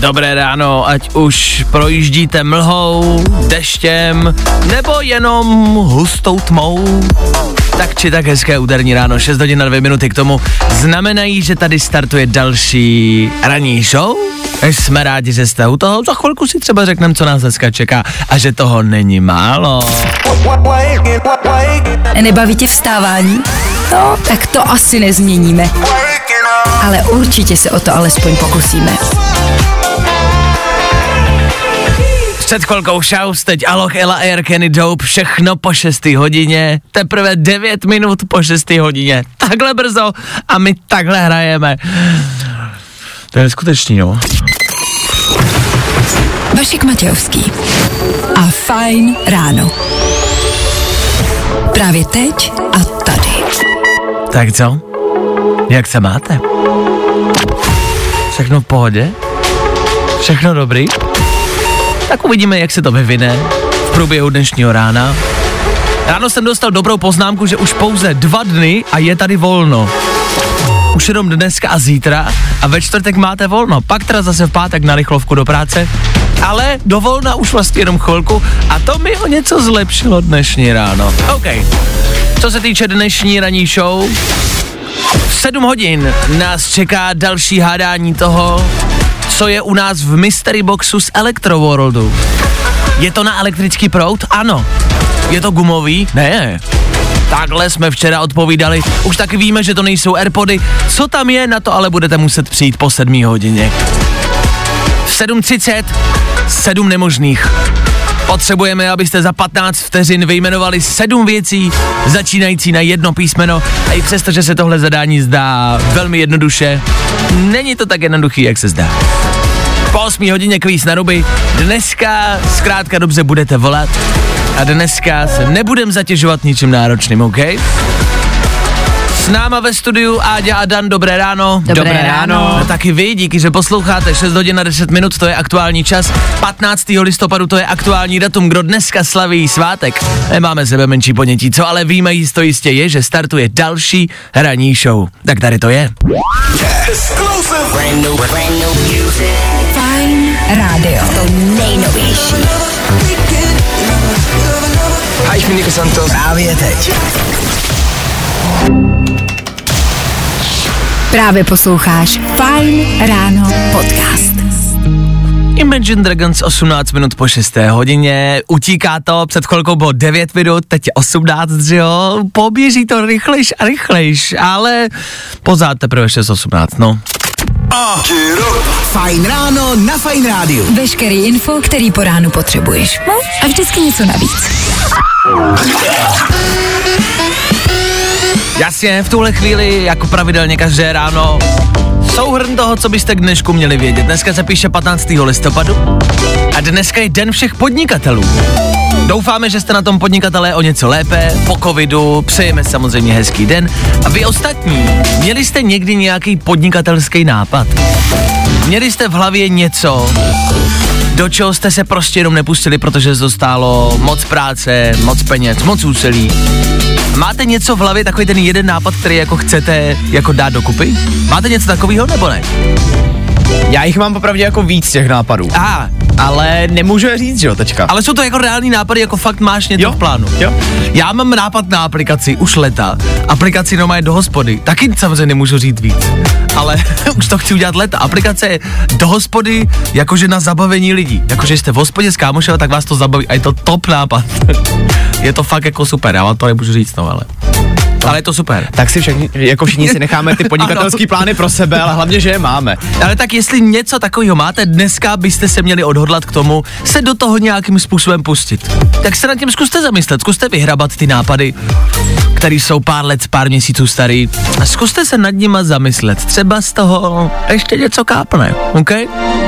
Dobré ráno, ať už projíždíte mlhou, deštěm, nebo jenom hustou tmou. Tak či tak hezké úterní ráno, 6 hodin na 2 minuty k tomu, znamenají, že tady startuje další ranní show. Jsme rádi, že jste u toho, za chvilku si třeba řekneme, co nás dneska čeká a že toho není málo. Nebaví tě vstávání? No, tak to asi nezměníme. Ale určitě se o to alespoň pokusíme. Před chvilkou Shouse, teď Aloch, Ella Air, Kenny Dope, všechno po 6 hodině, teprve 9 minut po 6 hodině, takhle brzo a my takhle hrajeme. To je neskutečný, jo. Vašek Matějovský a Fajn ráno. Právě teď a tady. Tak co? Jak se máte? Všechno v pohodě? Všechno dobrý? Tak uvidíme, jak se to vyvine v průběhu dnešního rána. Ráno jsem dostal dobrou poznámku, že už pouze dva dny a je tady volno. Už jenom dneska a zítra a ve čtvrtek máte volno. Pak teda zase v pátek na rychlovku do práce. Ale do volna už vlastně jenom chvilku a to mi o něco zlepšilo dnešní ráno. OK. Co se týče dnešní ranní show, v 7 hodin nás čeká další hádání toho, co je u nás v Mystery Boxu z Electroworldu. Je to na elektrický proud? Ano. Je to gumový? Ne. Takhle jsme včera odpovídali. Už taky víme, že to nejsou Airpody. Co tam je, na to ale budete muset přijít po 7 hodině. V 7.30 sedm nemožných. Potřebujeme, abyste za 15 vteřin vyjmenovali sedm věcí, začínající na jedno písmeno. A i přesto, že se tohle zadání zdá velmi jednoduše, není to tak jednoduchý, jak se zdá. Po 8 hodině kvíz na ruby. Dneska zkrátka dobře budete volat a dneska se nebudem zatěžovat ničím náročným, OK? S náma ve studiu Áďa a Dan, dobré ráno. Dobré Dobré ráno. ráno. A taky vy, díky, že posloucháte 6 hodin na 10 minut, to je aktuální čas. 15. listopadu to je aktuální datum, kdo dneska slaví svátek. Nemáme sebe menší ponětí, co ale víme jisto jistě je, že startuje další hraní show. Tak tady to je. Fajn rádio. To nejnovější. Hi, ich bin Nico Santos. Právě teď. Právě posloucháš Fajn ráno podcast. Imagine Dragons 18 minut po 6. hodině, utíká to, před chvilkou bylo 9 minut, teď je 18, že jo, poběží to rychlejš a rychlejš, ale pořád teprve 6.18, no. Fajn ráno na Fajn rádiu. Veškerý info, který po ránu potřebuješ. No a vždycky něco navíc. Jasně, v tuhle chvíli, jako pravidelně každé ráno, souhrn toho, co byste k dnešku měli vědět. Dneska se píše 15. listopadu a dneska je den všech podnikatelů. Doufáme, že jste na tom podnikatelé o něco lépe, po covidu, přejeme samozřejmě hezký den. A vy ostatní, měli jste někdy nějaký podnikatelský nápad? Měli jste v hlavě něco, do čeho jste se prostě jenom nepustili, protože to stálo moc práce, moc peněz, moc úsilí. Máte něco v hlavě, takový ten jeden nápad, který jako chcete jako dát dokupy? Máte něco takového nebo ne? Já jich mám popravdě jako víc těch nápadů. A, Ale nemůžu je říct, že jo, teďka. ale jsou to jako reální nápady, jako fakt máš něco Jo, v plánu. jo. Já mám nápad na aplikaci už leta. Aplikaci no do hospody. Taky samozřejmě nemůžu říct víc. Ale už to chci udělat leta. Aplikace do hospody, jakože na zabavení lidí. Jakože jste v hospodě s kámošem, tak vás to zabaví. A je to top nápad. je to fakt jako super, já vám to nemůžu říct, no ale. Ale je to super. Tak si všichni, jako všichni si necháme ty podnikatelské plány pro sebe, ale hlavně, že je máme. Ale tak jestli něco takového máte, dneska byste se měli odhodlat k tomu, se do toho nějakým způsobem pustit. Tak se nad tím zkuste zamyslet, zkuste vyhrabat ty nápady, které jsou pár let, pár měsíců starý a zkuste se nad nima zamyslet. Třeba z toho ještě něco kápne, OK?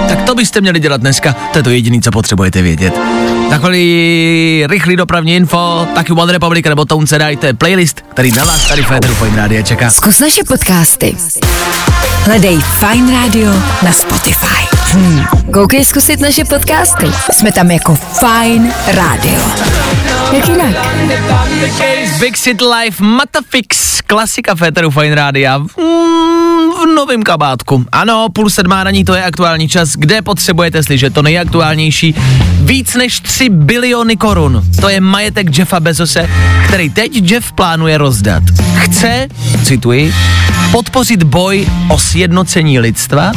Tak to byste měli dělat dneska, to je to jediné, co potřebujete vědět. Takový rychlý dopravní info, taky One Republic nebo Tone Sedaj, to je playlist, který na vás tady Féteru Fine Radio čeká. Zkus naše podcasty. Hledej Fine Radio na Spotify. Hmm. Koukej zkusit naše podcasty. Jsme tam jako Fine Radio. Jak jinak? Big City Life Matafix, klasika Féteru Fine Rádia. Mm, v novém kabátku. Ano, půl sedmá raní to je aktuální čas, kde potřebujete slyšet to nejaktuálnější. Víc než 3 biliony korun. To je majetek Jeffa Bezose, který teď Jeff plánuje rozdat. Chce, cituji, podpořit boj o sjednocení lidstva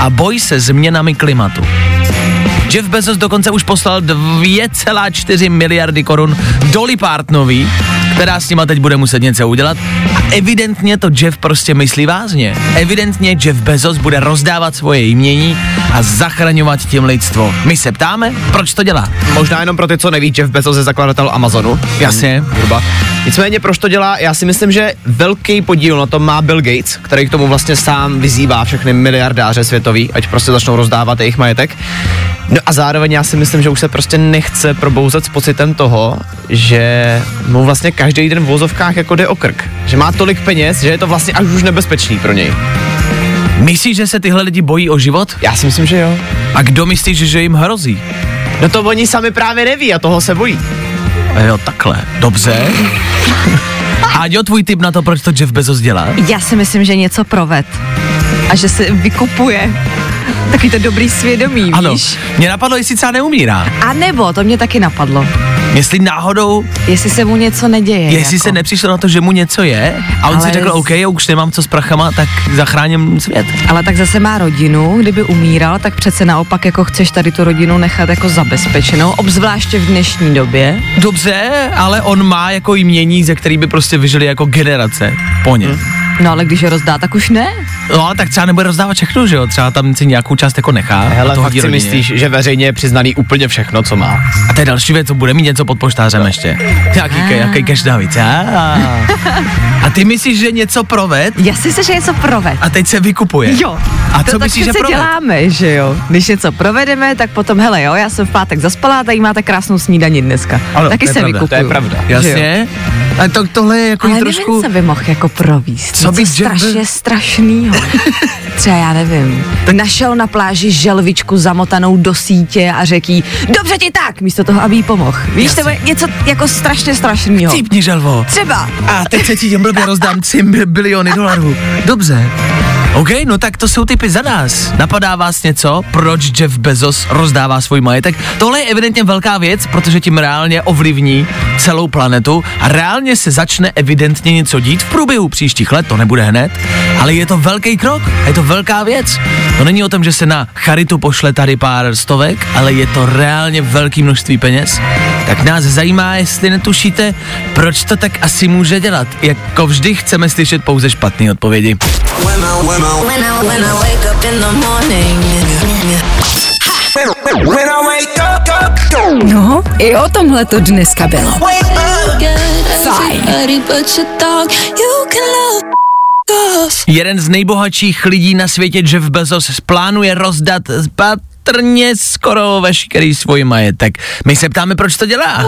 a boj se změnami klimatu. Jeff Bezos dokonce už poslal 2,4 miliardy korun Dolly Partnovi, která s nima teď bude muset něco udělat. A evidentně to Jeff prostě myslí vážně. Evidentně Jeff Bezos bude rozdávat svoje jmění a zachraňovat tím lidstvo. My se ptáme, proč to dělá. Možná jenom pro ty, co neví, Jeff Bezos je zakladatel Amazonu. Jasně. Hruba. Nicméně, proč to dělá? Já si myslím, že velký podíl na tom má Bill Gates, který k tomu vlastně sám vyzývá všechny miliardáře světový, ať prostě začnou rozdávat jejich majetek. No a zároveň já si myslím, že už se prostě nechce probouzet s pocitem toho, že mu vlastně každý den v vozovkách jako jde o krk. Že má tolik peněz, že je to vlastně až už nebezpečný pro něj. Myslíš, že se tyhle lidi bojí o život? Já si myslím, že jo. A kdo myslíš, že jim hrozí? No to oni sami právě neví a toho se bojí. A jo, takhle. Dobře. Áďo, tvůj tip na to, proč to Jeff Bezos dělá? Já si myslím, že něco proved. A že se vykupuje. Taky to dobrý svědomí, Ano, víš? mě napadlo, jestli třeba neumírá. A nebo, to mě taky napadlo. Jestli náhodou, Jestli se mu něco neděje. jestli jako. se nepřišlo na to, že mu něco je a on Ale si řekl, z- OK, já už nemám co s prachama, tak zachráním svět. Ale tak zase má rodinu, kdyby umíral, tak přece naopak jako chceš tady tu rodinu nechat jako zabezpečenou, obzvláště v dnešní době. Dobře, ale on má jako jmění, ze který by prostě vyžili jako generace po něm. No ale když je rozdá, tak už ne. No ale tak třeba nebude rozdávat všechno, že jo? Třeba tam si nějakou část jako nechá. a Hele, to fakt si rodině. myslíš, že veřejně je přiznaný úplně všechno, co má. A to je další věc, co bude mít něco pod poštářem ještě. Nějaký, ke, nějaký cash navíc. A, a ty myslíš, že něco proved Já si myslím, že něco proved. a teď se vykupuje. Jo. A to co tak myslíš, že proved? děláme, že jo? Když něco provedeme, tak potom, hele jo, já jsem v pátek zaspala, tady máte krásnou snídani dneska. Ano, Taky to je se pravda, vykupuju. to je pravda. Jasně. A to, tohle je jako Ale trošku... nevím, co by mohl jako províst. Co by strašně Be- strašnýho. Třeba já nevím. Našel na pláži želvičku zamotanou do sítě a řekl jí, dobře ti tak, místo toho, aby jí pomohl. Víš, to je něco jako strašně strašného. Cípni, želvo. Třeba. A teď se cítím blbě, rozdám 3 bi- biliony dolarů. Dobře. OK, no tak to jsou typy za nás. Napadá vás něco, proč Jeff Bezos rozdává svůj majetek? Tohle je evidentně velká věc, protože tím reálně ovlivní celou planetu a reálně se začne evidentně něco dít v průběhu příštích let, to nebude hned, ale je to velký krok, je to velká věc. To není o tom, že se na charitu pošle tady pár stovek, ale je to reálně velké množství peněz. Tak nás zajímá, jestli netušíte, proč to tak asi může dělat. Jako vždy chceme slyšet pouze špatné odpovědi. When I, when I wake up in the morning. No, i o tomhle to dneska bylo. Fajn. Jeden z nejbohatších lidí na světě, Jeff Bezos, plánuje rozdat patrně skoro veškerý svůj majetek. My se ptáme, proč to dělá.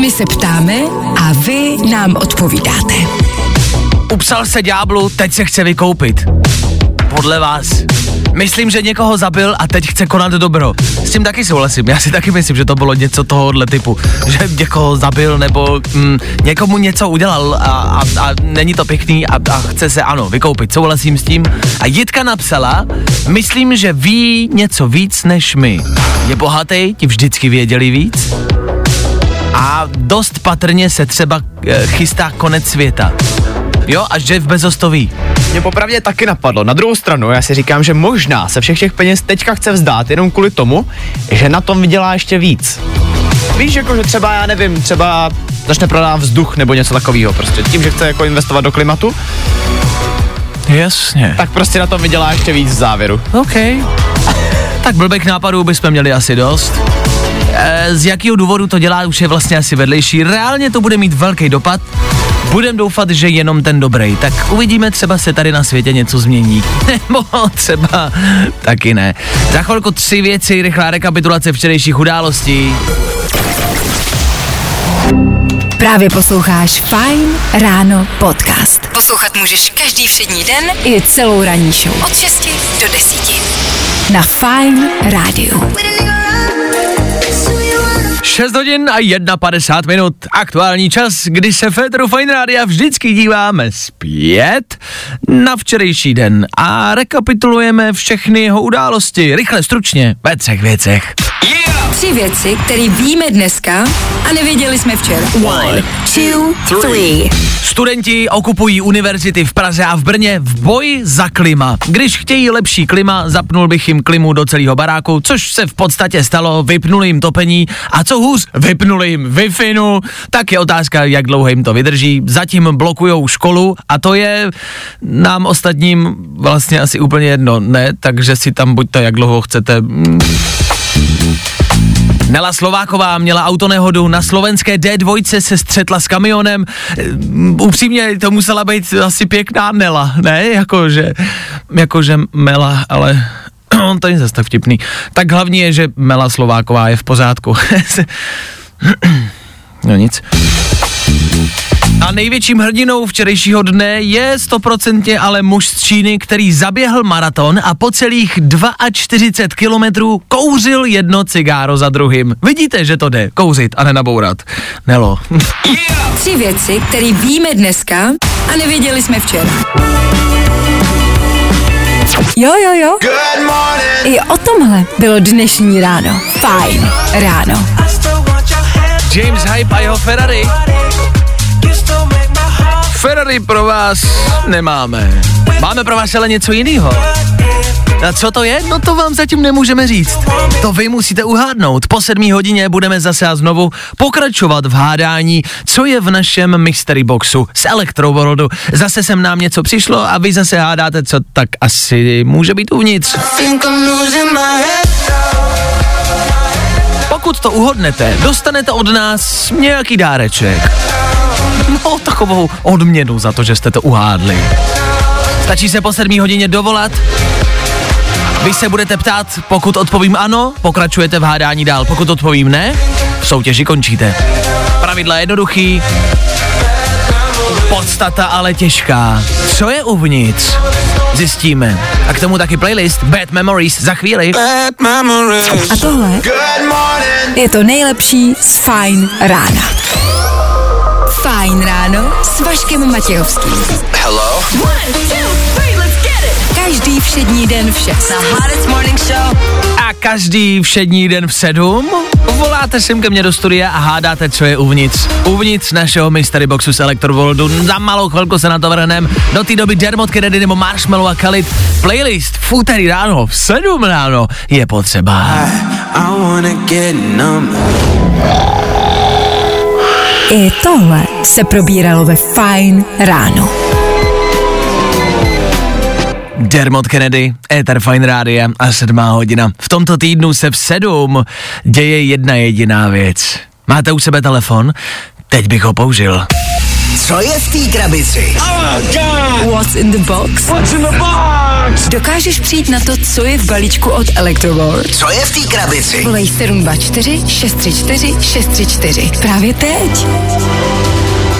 My se ptáme a vy nám odpovídáte. Upsal se ďáblu, teď se chce vykoupit. Podle vás. Myslím, že někoho zabil a teď chce konat dobro. S tím taky souhlasím. Já si taky myslím, že to bylo něco tohohle typu. Že někoho zabil nebo mm, někomu něco udělal a, a, a není to pěkný a, a chce se, ano, vykoupit. Souhlasím s tím. A Jitka napsala, myslím, že ví něco víc než my. Je bohatý, ti vždycky věděli víc. A dost patrně se třeba eh, chystá konec světa. Jo, až Jeff Bezos to ví. Mě popravdě taky napadlo. Na druhou stranu, já si říkám, že možná se všech těch peněz teďka chce vzdát jenom kvůli tomu, že na tom vydělá ještě víc. Víš, jako, že třeba, já nevím, třeba začne prodávat vzduch nebo něco takového. Prostě tím, že chce jako investovat do klimatu, Jasně. tak prostě na tom vydělá ještě víc v závěru. OK. tak blbek nápadů bychom měli asi dost. E, z jakého důvodu to dělá, už je vlastně asi vedlejší. Reálně to bude mít velký dopad. Budem doufat, že jenom ten dobrý. Tak uvidíme, třeba se tady na světě něco změní. Nebo třeba taky ne. Za chvilku tři věci, rychlá rekapitulace včerejších událostí. Právě posloucháš Fine Ráno podcast. Poslouchat můžeš každý všední den i celou ranní show. Od 6 do 10. Na Fine Rádiu. 6 hodin a 51 minut. Aktuální čas, kdy se Féteru Fine Rádia vždycky díváme zpět na včerejší den a rekapitulujeme všechny jeho události. Rychle, stručně, ve třech věcech. Tři věci, které víme dneska a nevěděli jsme včera. One, two, three. Studenti okupují univerzity v Praze a v Brně v boji za klima. Když chtějí lepší klima, zapnul bych jim klimu do celého baráku, což se v podstatě stalo, vypnuli jim topení a co hůř, vypnuli jim wi tak je otázka, jak dlouho jim to vydrží. Zatím blokujou školu a to je nám ostatním vlastně asi úplně jedno, ne? Takže si tam buďte jak dlouho chcete. Mm. Nela Slováková měla autonehodu, na slovenské D2 se střetla s kamionem. Ehm, Upřímně to musela být asi pěkná Nela, ne? Jakože, jakože Mela, ale on to není zase tak vtipný. Tak hlavní je, že Mela Slováková je v pořádku. no nic. A největším hrdinou včerejšího dne je stoprocentně ale muž z Číny, který zaběhl maraton a po celých 42 kilometrů kouřil jedno cigáro za druhým. Vidíte, že to jde, kouřit a nenabourat. Nelo. Tři věci, které víme dneska a nevěděli jsme včera. Jo, jo, jo. I o tomhle bylo dnešní ráno. Fajn ráno. James Hype a jeho Ferrari. Ferrari pro vás nemáme. Máme pro vás ale něco jiného. A co to je? No to vám zatím nemůžeme říct. To vy musíte uhádnout. Po sedmí hodině budeme zase a znovu pokračovat v hádání, co je v našem mystery boxu z Electroworldu. Zase sem nám něco přišlo a vy zase hádáte, co tak asi může být uvnitř. Pokud to uhodnete, dostanete od nás nějaký dáreček. No, takovou odměnu za to, že jste to uhádli. Stačí se po sedmí hodině dovolat. Vy se budete ptát, pokud odpovím ano, pokračujete v hádání dál. Pokud odpovím ne, v soutěži končíte. Pravidla jednoduchý, podstata ale těžká. Co je uvnitř? Zjistíme. A k tomu taky playlist Bad Memories za chvíli. A tohle je to nejlepší z Fajn rána. Fajn ráno s Vaškem Matějovským. Hello? Každý všední den v 6. The hottest morning show. A každý všední den v sedm voláte sem ke mně do studia a hádáte, co je uvnitř. Uvnitř našeho mystery boxu z Electrovoldu. Za malou chvilku se na to vrhnem. Do té doby Dermot Kennedy nebo Marshmallow a Khalid. Playlist v úterý ráno, v sedm ráno je potřeba. I tohle se probíralo ve Fajn ráno. Dermot Kennedy, Ether Fine Rádia a sedmá hodina. V tomto týdnu se v sedm děje jedna jediná věc. Máte u sebe telefon? Teď bych ho použil. Co je v té krabici? What's in the box? What's in the box? Dokážeš přijít na to, co je v balíčku od Electroworld? Co je v té krabici? Volej 724 634 634. Právě teď.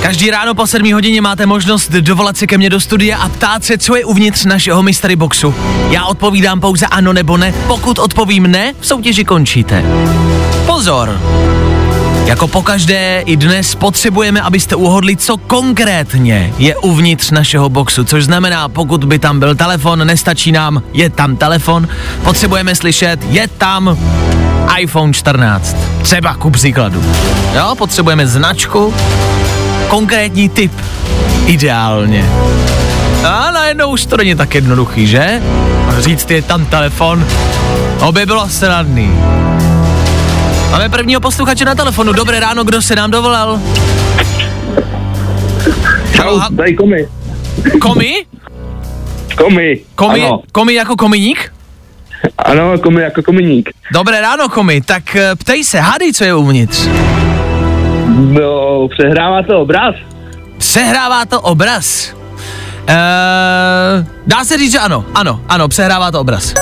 Každý ráno po 7 hodině máte možnost dovolat se ke mně do studia a ptát se, co je uvnitř našeho mystery boxu. Já odpovídám pouze ano nebo ne. Pokud odpovím ne, v soutěži končíte. Pozor! Jako pokaždé i dnes potřebujeme, abyste uhodli, co konkrétně je uvnitř našeho boxu, což znamená, pokud by tam byl telefon, nestačí nám, je tam telefon, potřebujeme slyšet, je tam iPhone 14. Třeba ku příkladu. Jo, potřebujeme značku, konkrétní typ. Ideálně. A najednou už to není tak jednoduchý, že? Říct je tam telefon, by bylo snadný. Máme prvního posluchače na telefonu. Dobré ráno, kdo se nám dovolal? Ha- Tady komi. komi? Komi. Komi, Ano, komi jako kominík? ano komi jako kominík. Dobré ráno, komi. Tak eh, ptej se, hádej, co je uvnitř. No, přehrává to obraz. Přehrává to obraz. Uh, dá se říct, že ano, ano, ano, přehrává to obraz.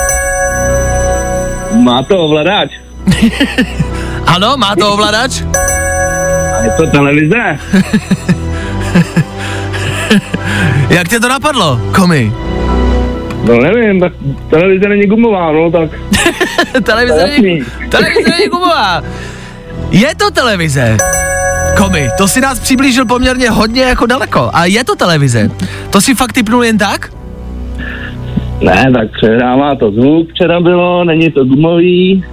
Má to ovladač. Ano, má to ovladač? A je to televize. Jak tě to napadlo, komi? No nevím, tak televize není gumová, no tak televize, není, televize není gumová. Je to televize. Komi, to si nás přiblížil poměrně hodně jako daleko. A je to televize. To si fakt typnul jen tak? ne, tak přehrává to zvuk, včera bylo, není to gumový.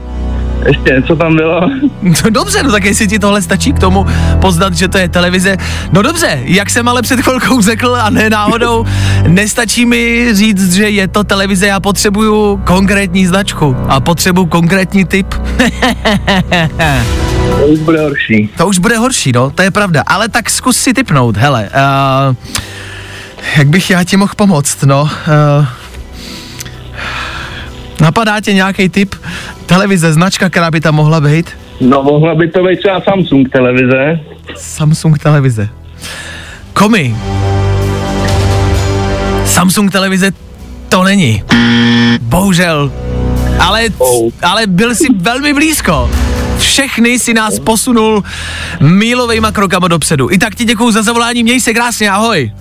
Ještě něco tam bylo. No dobře, no tak jestli ti tohle stačí k tomu poznat, že to je televize. No dobře, jak jsem ale před chvilkou řekl a ne náhodou, nestačí mi říct, že je to televize, já potřebuju konkrétní značku a potřebuju konkrétní typ. To už bude horší. To už bude horší, no, to je pravda. Ale tak zkus si typnout, hele. Uh, jak bych já ti mohl pomoct, no. Uh, napadá tě nějaký typ televize, značka, která by tam mohla být? No mohla by to být třeba Samsung televize. Samsung televize. Komi. Samsung televize to není. Bohužel. Ale, Oh. ale byl si velmi blízko. Všechny si nás posunul mílovejma krokama dopředu. I tak ti děkuju za zavolání, měj se krásně, ahoj.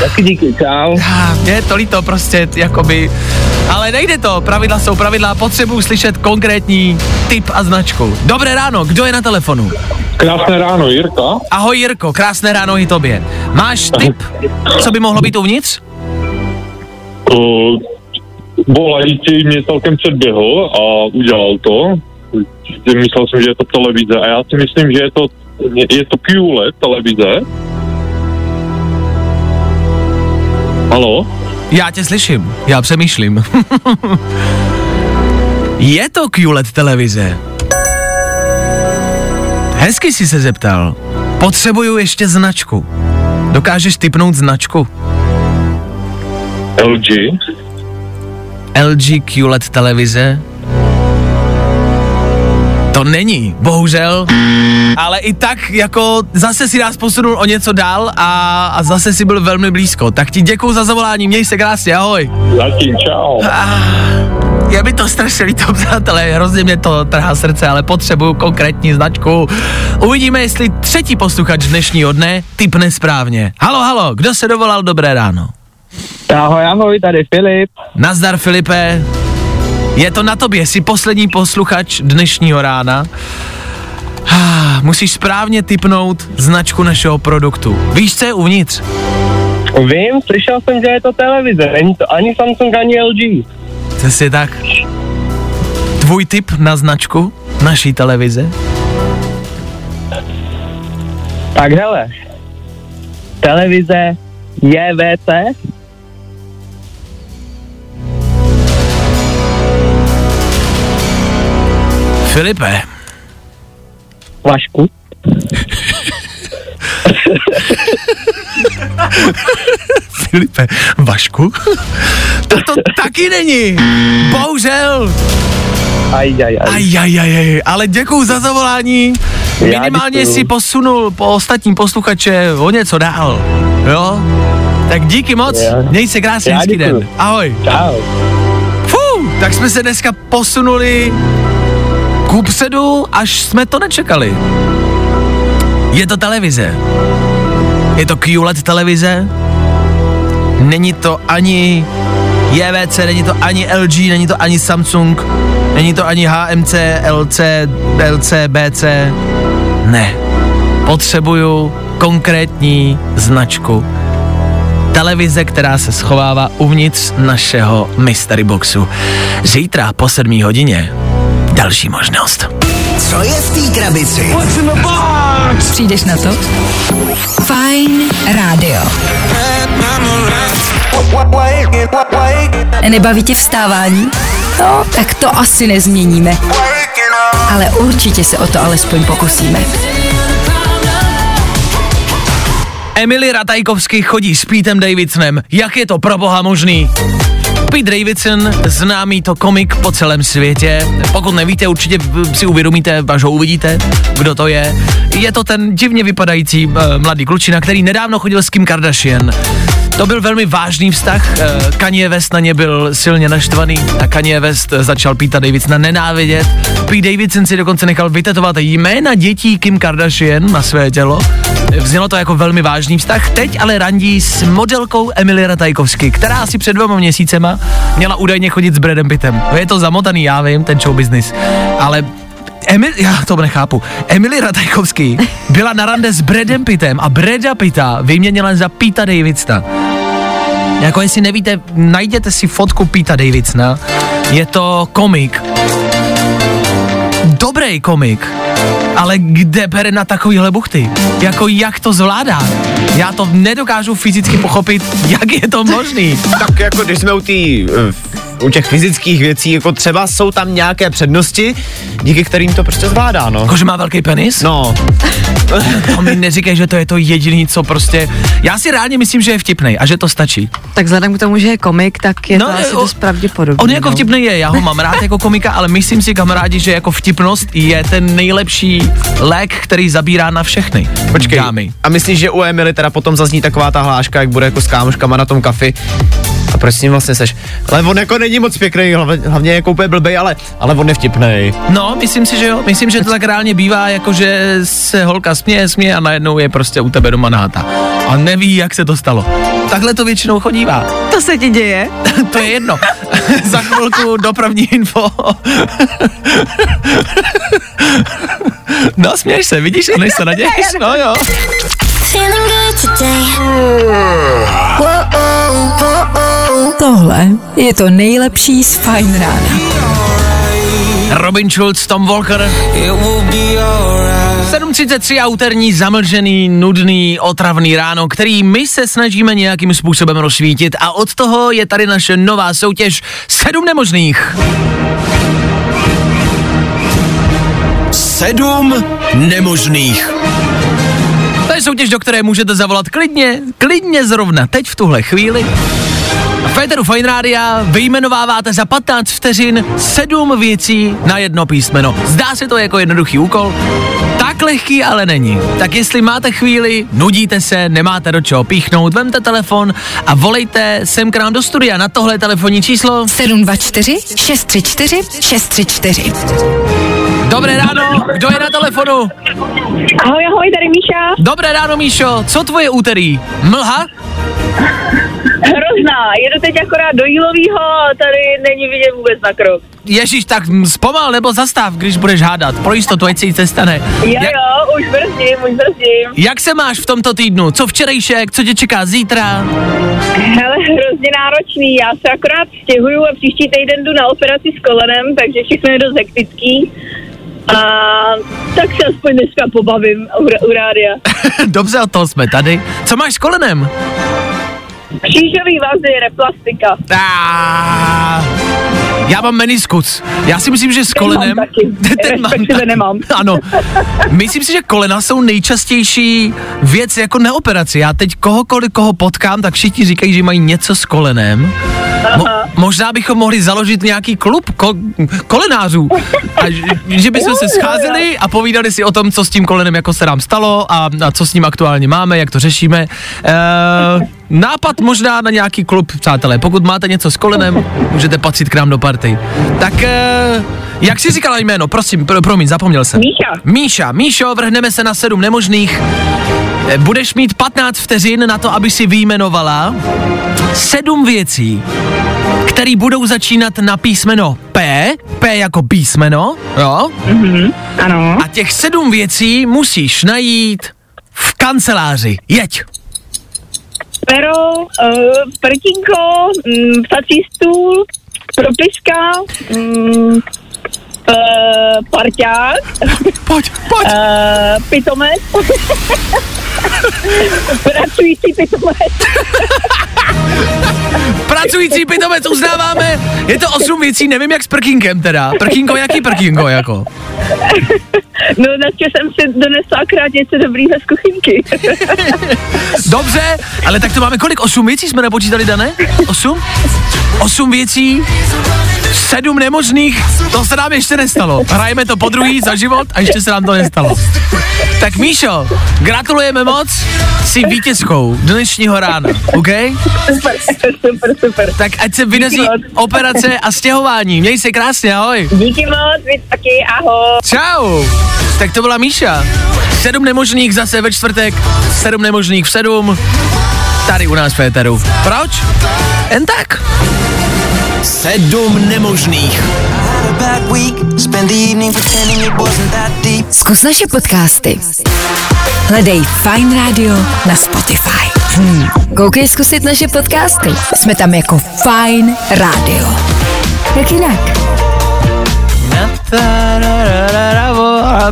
Taky díky, čau. Je to líto prostě, jakoby, ale nejde to, pravidla jsou pravidla, potřebuju slyšet konkrétní typ a značku. Dobré ráno, kdo je na telefonu? Krásné ráno, Jirka. Ahoj Jirko, krásné ráno i tobě. Máš tip, co by mohlo být uvnitř? Uh, volající mě celkem předběhl a udělal to. Myslel jsem, že je to televize a já si myslím, že je to, je to QLED televize. Halo? Já tě slyším, já přemýšlím. je to QLED televize. Hezky si se zeptal. Potřebuju ještě značku. Dokážeš typnout značku? LG? LG QLED televize? To není, bohužel. Ale i tak, jako zase si nás posunul o něco dál a, a zase si byl velmi blízko. Tak ti děkuju za zavolání, měj se krásně, ahoj. Zatím, čau. Je mi to strašně líto, přátelé, hrozně mě to trhá srdce, ale potřebuju konkrétní značku. Uvidíme, jestli třetí posluchač dnešního dne typne správně. Halo, halo, kdo se dovolal dobré ráno? Ahoj, ahoj, tady Filip. Nazdar Filipe, je to na tobě, jsi poslední posluchač dnešního rána. Ah, Musíš správně typnout značku našeho produktu. Víš, co je uvnitř? Vím, slyšel jsem, že je to televize, není to ani Samsung, ani LG. Přesně tak. Tvůj tip na značku naší televize? Tak hele, televize JVC, Filipe, Vašku. Filipe, Vašku? To, to taky není. Bohužel. Aj, aj, aj. Aj, aj, aj, aj. Ale děkuju za zavolání. Minimálně si posunul po ostatním posluchače o něco dál. Jo? Tak díky moc. Já- Měj se krásný hezký den. Ahoj. Čau. Fú, tak jsme se dneska posunuli kupředu, až jsme to nečekali. Je to televize. Je to QLED televize. Není to ani JVC, není to ani LG, není to ani Samsung, není to ani HMC, LC, LC, BC. Ne. Potřebuju konkrétní značku. Televize, která se schovává uvnitř našeho mystery boxu. Zítra po 7 hodině další možnost. Co je v té krabici? Přijdeš na to? Fajn rádio. Nebaví tě vstávání? No, tak to asi nezměníme. Ale určitě se o to alespoň pokusíme. Emily Ratajkovsky chodí s Pítem Davidsonem. Jak je to pro boha možný? Pete Davidson, známý to komik po celém světě. Pokud nevíte, určitě si uvědomíte, až ho uvidíte, kdo to je. Je to ten divně vypadající uh, mladý klučina, který nedávno chodil s Kim Kardashian. To byl velmi vážný vztah, uh, Kanye West na ně byl silně naštvaný a Kanye West začal Pete Davidsona nenávidět. Pete Davidson si dokonce nechal vytetovat jména dětí Kim Kardashian na své tělo. Vznělo to jako velmi vážný vztah, teď ale randí s modelkou Emily Ratajkovsky, která asi před dvěma měsícema měla údajně chodit s Bradem Pittem. Je to zamotaný, já vím, ten show business, ale Emil, já to nechápu. Emily Ratajkovský byla na rande s Bradem Pittem a Brada Pitta vyměnila za Pita Davidsona. Jako jestli nevíte, najděte si fotku Pita Davidsona. Je to komik. Dobrý komik. Ale kde bere na takovýhle buchty? Jako jak to zvládá? Já to nedokážu fyzicky pochopit, jak je to možný. Tak jako když jsme u tý, eh, u těch fyzických věcí, jako třeba jsou tam nějaké přednosti, díky kterým to prostě zvládá, no. Jako, že má velký penis? No, To mi neříkej, že to je to jediný, co prostě... Já si rádi myslím, že je vtipnej a že to stačí. Tak vzhledem k tomu, že je komik, tak je No, to asi o- dost pravděpodobné. On jako no. vtipný je, já ho mám rád jako komika, ale myslím si, kamarádi, že jako vtipnost je ten nejlepší lék, který zabírá na všechny. počkej. Dámy. A myslíš, že u Emily teda potom zazní taková ta hláška, jak bude jako s kámoškama na tom kafi? A proč s ním vlastně seš? Ale on jako není moc pěkný, hlavně, jako úplně blbej, ale, ale on je vtipnej. No, myslím si, že jo. Myslím, že to tak reálně bývá, jako že se holka směje, směje a najednou je prostě u tebe doma nahata. A neví, jak se to stalo. Takhle to většinou chodívá. To se ti děje? to je jedno. Za chvilku dopravní info. no, směješ se, vidíš, a než se naděješ, no jo. Tohle je to nejlepší z Fine Rána. Robin Schulz, Tom Walker. 7.33 a úterní zamlžený, nudný, otravný ráno, který my se snažíme nějakým způsobem rozsvítit a od toho je tady naše nová soutěž Sedm nemožných. Sedm nemožných. Je soutěž, do které můžete zavolat klidně, klidně zrovna teď v tuhle chvíli. A v Féteru Fine Rádia vyjmenováváte za 15 vteřin sedm věcí na jedno písmeno. Zdá se to jako jednoduchý úkol, tak lehký ale není. Tak jestli máte chvíli, nudíte se, nemáte do čeho píchnout, vemte telefon a volejte sem k nám do studia na tohle telefonní číslo. 724 634 634. Dobré ráno, kdo je na telefonu? Ahoj, ahoj, tady Míša. Dobré ráno, Míšo, co tvoje úterý? Mlha? Hrozná, jedu teď akorát do Jílovýho a tady není vidět vůbec na krok. Ježíš, tak zpomal nebo zastav, když budeš hádat. Pro jistotu, ať se nic nestane. Jo, Jak, jo, už brzdím, už brzdím. jak se máš v tomto týdnu? Co včerejšek? Co tě čeká zítra? Hele, hrozně náročný, já se akorát stěhuju a příští týden jdu na operaci s kolenem, takže všechno je dost hektický. A tak se aspoň dneska pobavím u, u rádia. Dobře, od toho jsme tady. Co máš s kolenem? Křížový vazy, replastika. Ah, já mám meniskus. Já si myslím, že s Ten mám kolenem... taky. Respektive nemám. Ano. Myslím si, že kolena jsou nejčastější věc jako na operaci. Já teď kohokoliv, koho potkám, tak všichni říkají, že mají něco s kolenem. Mo- možná bychom mohli založit nějaký klub ko- kolenářů. A že, že bychom se scházeli a povídali si o tom, co s tím kolenem jako se nám stalo a, a co s ním aktuálně máme, jak to řešíme. E, nápad možná na nějaký klub, přátelé. Pokud máte něco s kolenem, můžete patřit k nám do party. Tak e, jak jsi říkala jméno? Prosím, pro, promiň, zapomněl jsem. Míša. Míša, Míšo, vrhneme se na sedm nemožných. E, Budeš mít 15 vteřin na to, aby si vyjmenovala sedm věcí, které budou začínat na písmeno P, P jako písmeno, jo? Ano. A těch sedm věcí musíš najít v kanceláři. Jeď. Pero, uh, prtínko, mm, psací stůl, propiska, mm, uh, parťák, Pojď, pojď. uh, pitomec, pracující pitomec, Pracující pitomec uznáváme. Je to osm věcí, nevím jak s prkínkem teda. Prkínko, jaký prkínko jako? No, dneska jsem si donesla akorát něco dobrýho z kuchynky. Dobře, ale tak to máme kolik? Osm věcí jsme nepočítali, Dané? Osm? Osm věcí, sedm nemožných, to se nám ještě nestalo. Hrajeme to po druhý za život a ještě se nám to nestalo. Tak Míšo, gratulujeme moc, jsi vítězkou dnešního rána, OK? super, super, super. Tak ať se moc. operace a stěhování. Měj se krásně, ahoj. Díky moc, vy taky, ahoj. Čau. Tak to byla Míša. Sedm nemožných zase ve čtvrtek, sedm nemožných v sedm, tady u nás v Féteru. Proč? Jen tak. Sedm nemožných. Zkus naše podcasty. Hledej Fine Radio na Spotify. Hmm. Koukej zkusit naše podcasty. Jsme tam jako Fine Radio. Jak jinak?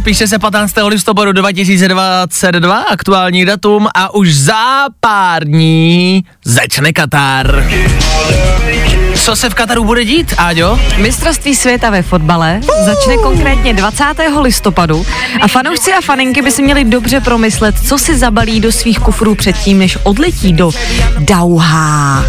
Píše se 15. listopadu 2022, aktuální datum a už za pár dní začne Katar. Co se v Kataru bude dít, Áďo? Mistrovství světa ve fotbale začne konkrétně 20. listopadu a fanoušci a faninky by si měli dobře promyslet, co si zabalí do svých kufrů předtím, než odletí do Dauha.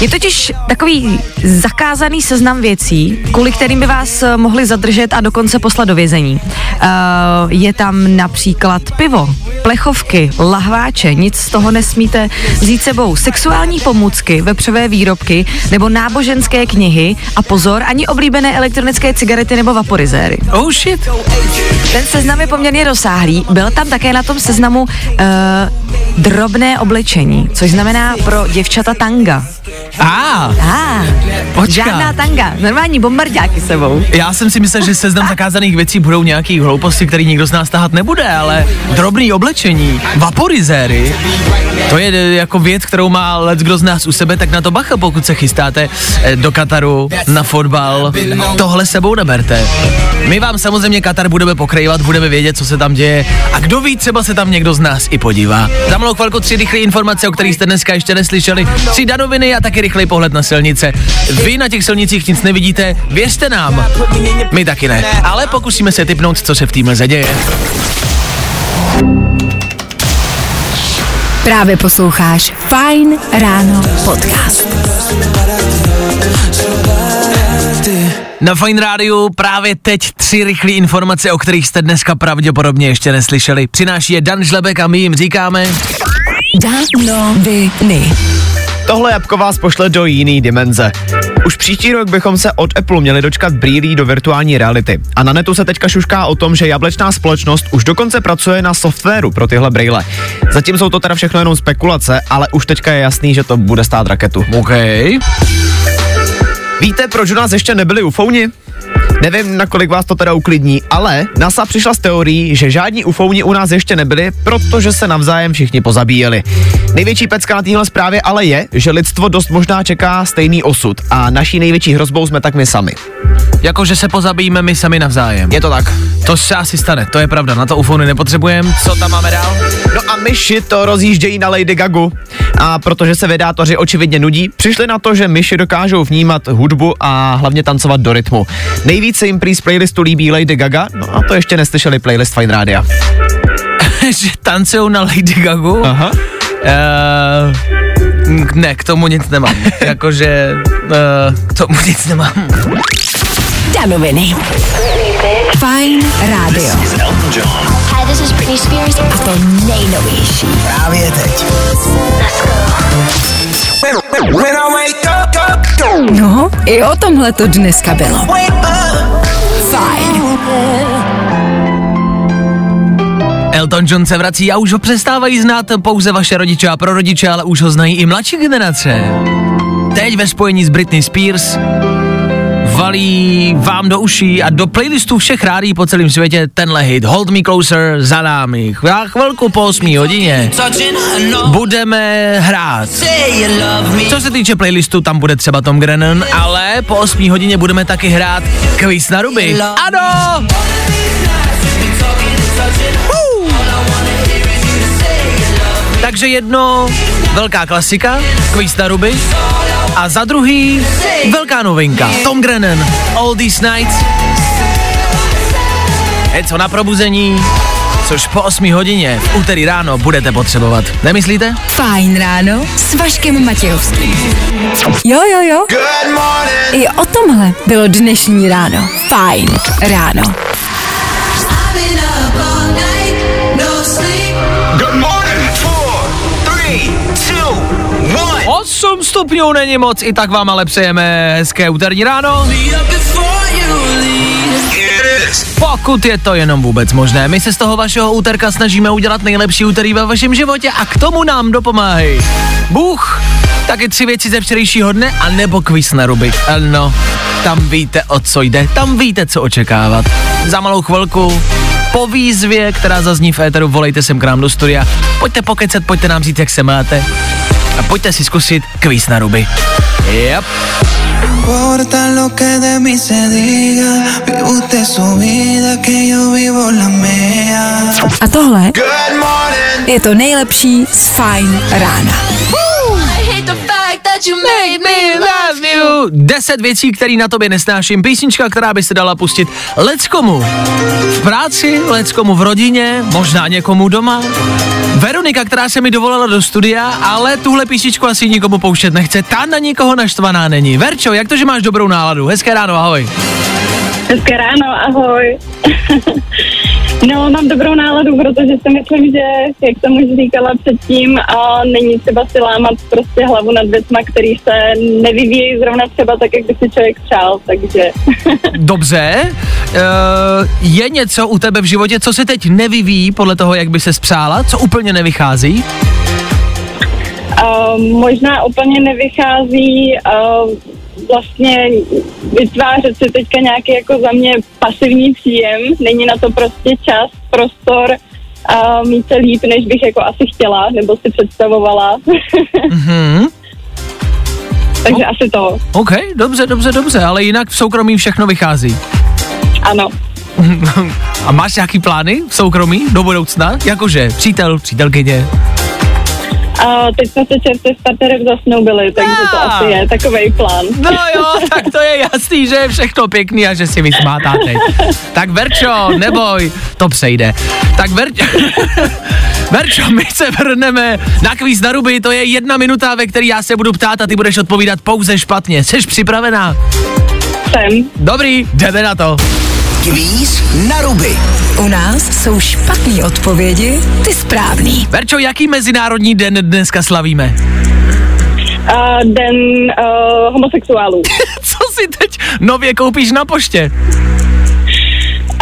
Je totiž takový zakázaný seznam věcí, kvůli kterým by vás mohli zadržet a dokonce poslat do vězení. Uh, je tam například pivo, plechovky, lahváče, nic z toho nesmíte vzít sebou. Sexuální pomůcky, vepřové výrobky nebo náboženské knihy a pozor, ani oblíbené elektronické cigarety nebo vaporizéry. Oh shit. Ten seznam je poměrně rozsáhlý. Byl tam také na tom seznamu uh, drobné oblečení, což znamená pro děvčata tanga. A, A, Počkat. žádná tanga, normální bombardáky sebou. já jsem si myslel, že seznam zakázaných věcí budou nějaký hlouposti, který nikdo z nás tahat nebude, ale drobný oblečení, vaporizéry, to je jako věc, kterou má let kdo z nás u sebe, tak na to bacha, pokud se chystáte do Kataru na fotbal, tohle sebou neberte. My vám samozřejmě Katar budeme pokrývat, budeme vědět, co se tam děje a kdo ví, třeba se tam někdo z nás i podívá. Za malou chvilku tři rychlé informace, o kterých jste dneska ještě neslyšeli, tři danoviny a taky rychlej pohled na silnice. Vy na těch silnicích nic nevidíte, věřte nám, my taky ne, ale pokusíme se typnout, co se v týmhle zaděje. Právě posloucháš Fine Ráno podcast. Na Fine Rádiu právě teď tři rychlé informace, o kterých jste dneska pravděpodobně ještě neslyšeli. Přináší je Dan Žlebek a my jim říkáme... Danoviny. Tohle jabko vás pošle do jiný dimenze. Už příští rok bychom se od Apple měli dočkat brýlí do virtuální reality. A na netu se teďka šušká o tom, že jablečná společnost už dokonce pracuje na softwaru pro tyhle brýle. Zatím jsou to teda všechno jenom spekulace, ale už teďka je jasný, že to bude stát raketu. OK. Víte, proč u nás ještě nebyli ufouni? Nevím, nakolik vás to teda uklidní, ale NASA přišla s teorií, že žádní ufouni u nás ještě nebyli, protože se navzájem všichni pozabíjeli. Největší pecka na téhle zprávě ale je, že lidstvo dost možná čeká stejný osud a naší největší hrozbou jsme tak my sami. Jako, že se pozabijíme my sami navzájem. Je to tak. To se asi stane, to je pravda, na to ufony nepotřebujeme. Co tam máme dál? No a myši to rozjíždějí na Lady Gagu. A protože se vedátoři očividně nudí, přišli na to, že myši dokážou vnímat hudbu a hlavně tancovat do rytmu. Nejvíce jim prý z playlistu líbí Lady Gaga, no a to ještě neslyšeli playlist Fine Rádia. že tancujou na Lady Gagu? Aha. Uh, ne, k tomu nic nemám. Jakože uh, k tomu nic nemám. Danoviny. Fine Radio. Hi, this is Britney Spears. A to nejnovější. Právě teď. No, i o tomhle to dneska bylo. Fajn. Elton John se vrací a už ho přestávají znát pouze vaše rodiče a prarodiče, ale už ho znají i mladší generace. Teď ve spojení s Britney Spears valí vám do uší a do playlistu všech rádí po celém světě tenhle hit Hold Me Closer za námi. Za chvilku po 8 hodině budeme hrát. Co se týče playlistu, tam bude třeba Tom Grennan, ale po 8 hodině budeme taky hrát quiz na ruby. Ano! Takže jedno velká klasika, quiz na ruby, a za druhý velká novinka, Tom Grennan, All These Nights. něco na probuzení, což po 8 hodině v úterý ráno budete potřebovat. Nemyslíte? Fajn ráno s Vaškem Matějovským. Jo, jo, jo. I o tomhle bylo dnešní ráno. Fajn ráno. 8 stupňů není moc, i tak vám ale přejeme hezké úterní ráno. Pokud je to jenom vůbec možné, my se z toho vašeho úterka snažíme udělat nejlepší úterý ve vašem životě a k tomu nám dopomáhají Bůh, taky tři věci ze včerejšího dne a nebo quiz na ruby. No, tam víte, o co jde, tam víte, co očekávat. Za malou chvilku po výzvě, která zazní v éteru, volejte sem k nám do studia. Pojďte pokecet, pojďte nám říct, jak se máte. A pojďte si zkusit quiz na ruby. Yep. importa lo que de mí se diga. Vive usted su vida, que yo vivo la mía. A tohle je to nejlepší z Fajn rána. Deset věcí, které na tobě nesnáším. Písnička, která by se dala pustit leckomu. V práci, leckomu v rodině, možná někomu doma. Veronika, která se mi dovolala do studia, ale tuhle písničku asi nikomu pouštět nechce. Ta na nikoho naštvaná není. Verčo, jak to, že máš dobrou náladu? Hezké ráno, ahoj. Hezké ráno, ahoj. no, mám dobrou náladu, protože si myslím, že, jak jsem už říkala předtím, a není třeba si lámat prostě hlavu nad věcma, který se nevyvíjejí zrovna třeba tak, jak by si člověk přál, takže... Dobře. Uh, je něco u tebe v životě, co se teď nevyvíjí podle toho, jak by se spřála? Co úplně nevychází? Uh, možná úplně nevychází uh, vlastně vytvářet si teďka nějaký jako za mě pasivní příjem. Není na to prostě čas, prostor a mít se líp, než bych jako asi chtěla, nebo si představovala. Mhm. Takže asi to. OK, dobře, dobře, dobře, ale jinak v soukromí všechno vychází. Ano. A máš nějaký plány v soukromí do budoucna? Jakože přítel, přítelkyně? A teď jsme se čerstvě s partnerem zasnoubili, takže to asi je takový plán. No jo, tak to je jasný, že je všechno pěkný a že si vysmátáte. Tak Verčo, neboj, to přejde. Tak Verčo, Verčo, my se vrneme na kvíz na ruby, to je jedna minuta, ve který já se budu ptát a ty budeš odpovídat pouze špatně. Jsi připravená? Jsem. Dobrý, jdeme na to. Kvíz na ruby. U nás jsou špatné odpovědi, ty správný. Verčo, jaký mezinárodní den dneska slavíme? A den uh, homosexuálů. Co si teď nově koupíš na poště?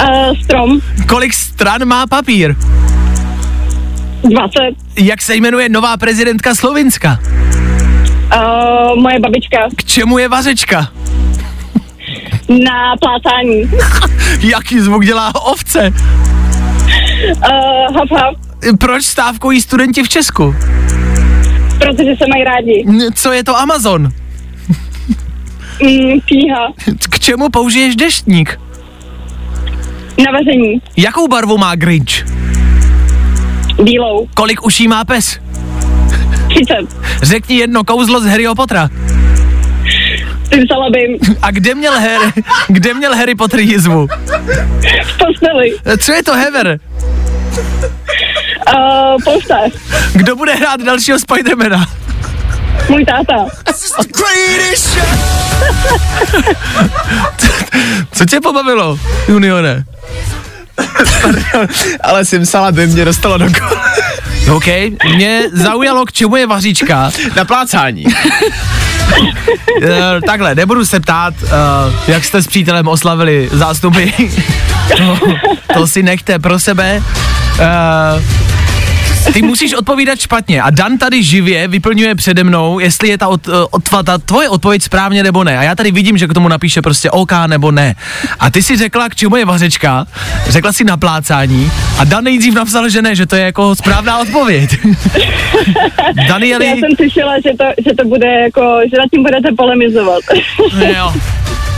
Uh, strom. Kolik stran má papír? 20. Jak se jmenuje nová prezidentka Slovinska? Uh, moje babička. K čemu je vařečka? Na plácání. Jaký zvuk dělá ovce? Uh, haf, haf. Proč stávkují studenti v Česku? Protože se mají rádi. Co je to Amazon? Mm, píha. K čemu použiješ deštník? Na vaření. Jakou barvu má Grinch? Bílou. Kolik uší má pes? 30. Řekni jedno kouzlo z Harryho Pottera. Vzala bym. A kde měl Harry, kde měl Harry Potter jizvu? V posteli. Co je to Hever? Uh, polštář. Kdo bude hrát dalšího Spidermana? Můj táta. Co tě pobavilo, juniore? Ale Simsala by mě dostalo do ko- OK, mě zaujalo, k čemu je vaříčka. na plácání. Eh, takhle, nebudu se ptát, uh, jak jste s přítelem oslavili zástupy. to, to si nechte pro sebe. Ty musíš odpovídat špatně a Dan tady živě vyplňuje přede mnou, jestli je ta, od, od, ta tvoje odpověď správně nebo ne. A já tady vidím, že k tomu napíše prostě OK nebo ne. A ty si řekla, k čemu je vařečka, řekla si naplácání a Dan nejdřív napsal, že ne, že to je jako správná odpověď. Danieli, Já jsem slyšela, že to, že to bude jako, že nad tím budete polemizovat. jo.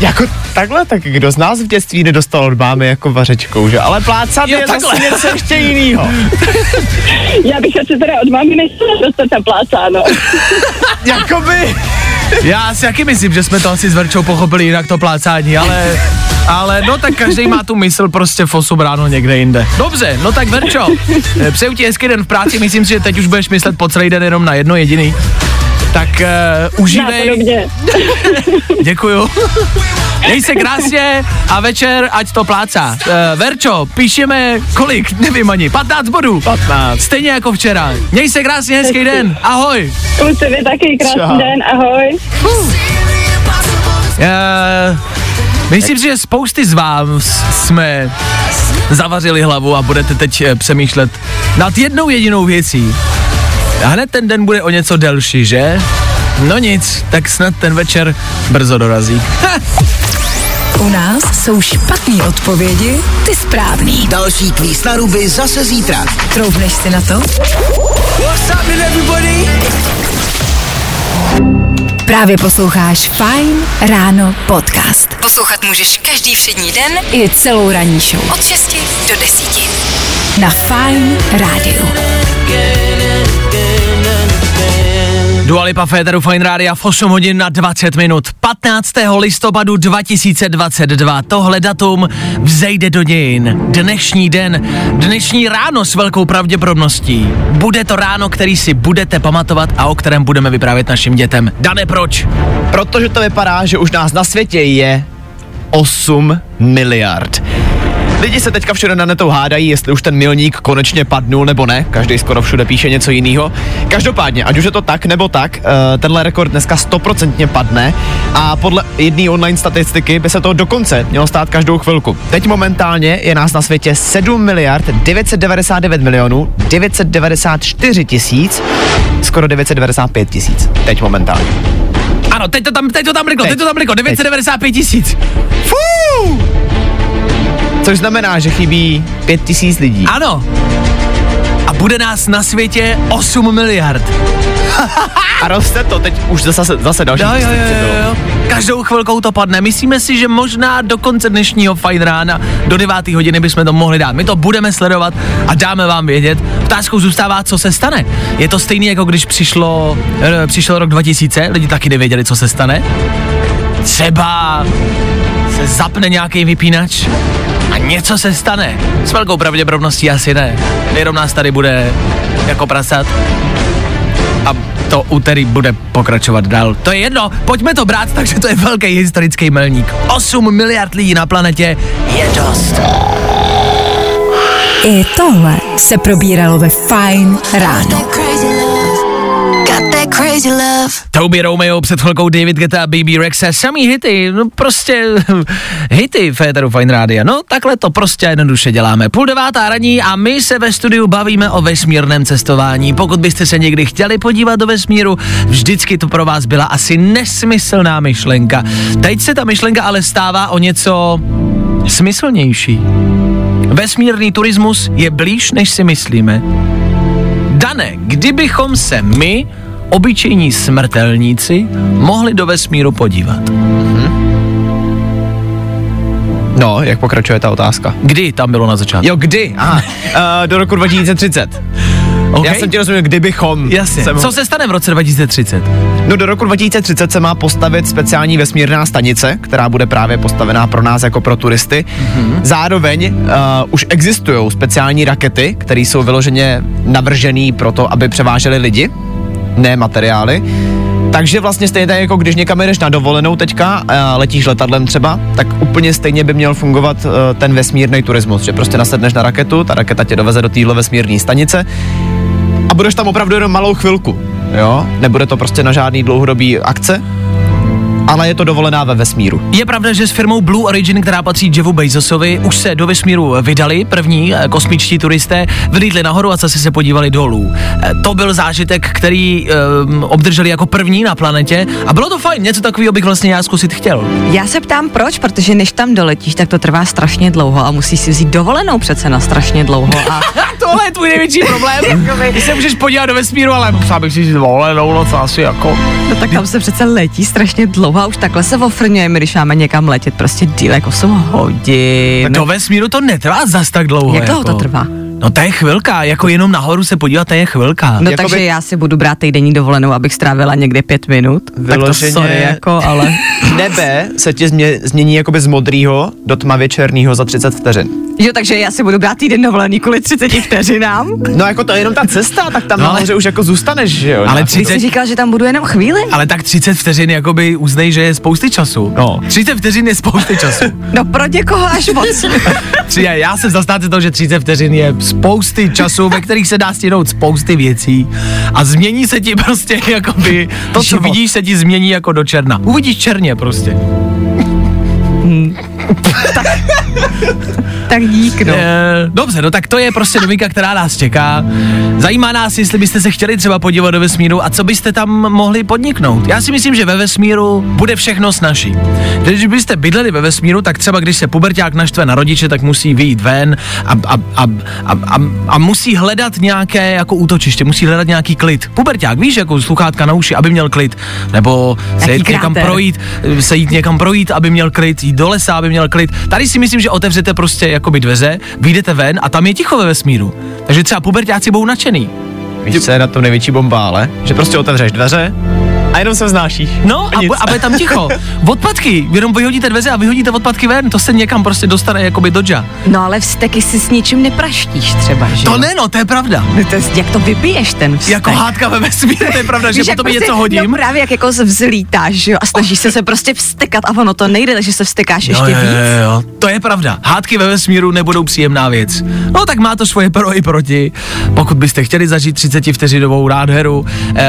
Jako takhle, tak kdo z nás v dětství nedostal od mámy jako vařečkou, že? Ale plácat Jo, je takhle. zase něco ještě jinýho. Já bych asi teda od mámy nechtěla dostat na plácáno. Jakoby, Já si taky myslím, že jsme to asi s Verčou pochopili jinak to plácání, ale, ale no tak každý má tu mysl prostě v 8 ráno někde jinde. Dobře, no tak Verčo, přeju ti hezký den v práci, myslím si, že teď už budeš myslet po celý den jenom na jedno jediný. Tak uh, užívej. Děkuju. Měj se krásně a večer ať to plácá. Uh, Verčo, píšeme kolik? Nevím ani. 15 bodů. 15. Stejně jako včera. Měj se krásně, hezký den. Ahoj. Kluci, vy taky krásný Čau. den, ahoj. Uh, myslím si, že spousty z vás jsme zavařili hlavu a budete teď přemýšlet nad jednou jedinou věcí. A hned ten den bude o něco delší, že? No nic, tak snad ten večer brzo dorazí. U nás jsou špatné odpovědi, ty správný. Další kvíz na ruby zase zítra. Troufneš si na to? What's up, everybody? Právě posloucháš Fine Ráno podcast. Poslouchat můžeš každý všední den i celou ranní show. Od 6 do 10. Na Fine Rádiu. Dua Lipa Féteru Fine Rádia v 8 hodin na 20 minut. 15. listopadu 2022. Tohle datum vzejde do dějin. Dnešní den, dnešní ráno s velkou pravděpodobností. Bude to ráno, který si budete pamatovat a o kterém budeme vyprávět našim dětem. Dane, proč? Protože to vypadá, že už nás na světě je 8 miliard. Lidi se teďka všude na netu hádají, jestli už ten milník konečně padnul nebo ne. Každý skoro všude píše něco jiného. Každopádně, ať už je to tak nebo tak, eh, tenhle rekord dneska stoprocentně padne a podle jedné online statistiky by se to dokonce mělo stát každou chvilku. Teď momentálně je nás na světě 7 miliard 999 milionů 994 tisíc, skoro 995 tisíc. Teď momentálně. Ano, teď to tam, teď to tam bliklo, teď, Teď. to tam bliklo, 995 tisíc. Fú! Což znamená, že chybí 5 tisíc lidí. Ano. A bude nás na světě 8 miliard. A roste to, teď už zase, zase další. Jo, jo, jo, jo. Každou chvilkou to padne. Myslíme si, že možná do konce dnešního fajn rána, do 9. hodiny bychom to mohli dát. My to budeme sledovat a dáme vám vědět. Otázkou zůstává, co se stane. Je to stejný, jako když přišlo, e, přišel rok 2000, lidi taky nevěděli, co se stane. Třeba se zapne nějaký vypínač a něco se stane. S velkou pravděpodobností asi ne. Jenom nás tady bude jako prasat a to úterý bude pokračovat dál. To je jedno, pojďme to brát, takže to je velký historický milník. 8 miliard lidí na planetě je dost. I tohle se probíralo ve Fine Ráno. Toby Romeo, před chvilkou David Guetta a BB Rexa, samý hity, no prostě hity Féteru Fine Rádia. No takhle to prostě jednoduše děláme. Půl devátá raní a my se ve studiu bavíme o vesmírném cestování. Pokud byste se někdy chtěli podívat do vesmíru, vždycky to pro vás byla asi nesmyslná myšlenka. Teď se ta myšlenka ale stává o něco smyslnější. Vesmírný turismus je blíž, než si myslíme. Dane, kdybychom se my, obyčejní smrtelníci, mohli do vesmíru podívat? No, jak pokračuje ta otázka? Kdy tam bylo na začátku? Jo, kdy? Aha, uh, do roku 2030. Okay. Já jsem ti rozuměl, kdybychom. Jasně. se Co se stane v roce 2030? No do roku 2030 se má postavit speciální vesmírná stanice, která bude právě postavená pro nás jako pro turisty. Mm-hmm. Zároveň uh, už existují speciální rakety, které jsou vyloženě navržené pro to, aby převážely lidi, ne materiály. Takže vlastně stejně tak, jako když někam jdeš na dovolenou teďka, uh, letíš letadlem třeba, tak úplně stejně by měl fungovat uh, ten vesmírný turismus, že prostě nasedneš na raketu, ta raketa tě doveze do téhle vesmírné stanice a budeš tam opravdu jenom malou chvilku, jo? Nebude to prostě na žádný dlouhodobý akce, ale je to dovolená ve vesmíru. Je pravda, že s firmou Blue Origin, která patří Jeffu Bezosovi, už se do vesmíru vydali první eh, kosmičtí turisté, vylítli nahoru a zase se podívali dolů. Eh, To byl zážitek, který um, obdrželi jako první na planetě a bylo to fajn, něco takového bych vlastně já zkusit chtěl. Já se ptám proč, protože než tam doletíš, tak to trvá strašně dlouho a musíš si vzít dovolenou přece na strašně dlouho. A Tohle je tvůj největší problém. Ty se můžeš podívat do vesmíru, ale musela bych si dovolenou, no to asi jako... no tak tam se přece letí strašně dlouho a už takhle se ofrňujeme, když máme někam letět prostě díl jako 8 hodin. Do vesmíru to netrvá zas tak dlouho. Jak dlouho jako. to trvá? No to je chvilka, jako jenom nahoru se podívat, to je chvilka. No Jakoby- takže já si budu brát týdenní dovolenou, abych strávila někde pět minut. Tak to Vyloženě- sorry, jako, ale... Nebe se ti změ, změní jakoby z modrýho do tmavě černýho za 30 vteřin. Jo, takže já si budu brát týden dovolený kvůli 30 vteřinám. No jako to je jenom ta cesta, tak tam No, ale- nahoře už jako zůstaneš, že jo? Ale Nějak- Ty jsi 30, říkal, že tam budu jenom chvíli? ale tak 30 vteřin jakoby uznej, že je spousty času. No. 30 vteřin je spousty času. No pro někoho až moc. Tři, já jsem zastánce toho, že 30 vteřin je spousty času, ve kterých se dá stihnout spousty věcí a změní se ti prostě jakoby, to, co vidíš, se ti změní jako do černa. Uvidíš černě prostě. tak dík, no. E, dobře, no tak to je prostě novinka, která nás čeká. Zajímá nás, jestli byste se chtěli třeba podívat do vesmíru a co byste tam mohli podniknout. Já si myslím, že ve vesmíru bude všechno snaží. Když byste bydleli ve vesmíru, tak třeba když se puberták naštve na rodiče, tak musí vyjít ven a, a, a, a, a, a musí hledat nějaké jako útočiště, musí hledat nějaký klid. Puberták, víš, jako sluchátka na uši, aby měl klid. Nebo se jít někam projít, se jít někam projít, aby měl klid, jít do lesa, aby měl klid. Tady si myslím, že otevřete prostě jakoby dveře, vyjdete ven a tam je ticho ve vesmíru. Takže třeba pubertáci budou nadšený. Víš, co je na tom největší bomba, ale? Že prostě otevřeš dveře a jenom se vznášíš. No a, bu- a bude tam ticho. Odpadky, jenom vyhodíte dveře a vyhodíte odpadky ven, to se někam prostě dostane jakoby do dža. No ale vzteky si s ničím nepraštíš třeba, že To ne, no, to je pravda. No to je, jak to vypiješ ten vztek? Jako hádka ve vesmíru, to je pravda, že Víš, jak potom prostě, něco hodím. No právě jak jako vzlítáš, že jo, a snažíš se se prostě vstekat a ono to nejde, takže se vstekáš ještě jo, jo, víc. jo, jo, to je pravda. Hádky ve vesmíru nebudou příjemná věc. No tak má to svoje pro i proti. Pokud byste chtěli zažít 30 vteřinovou nádheru, eh,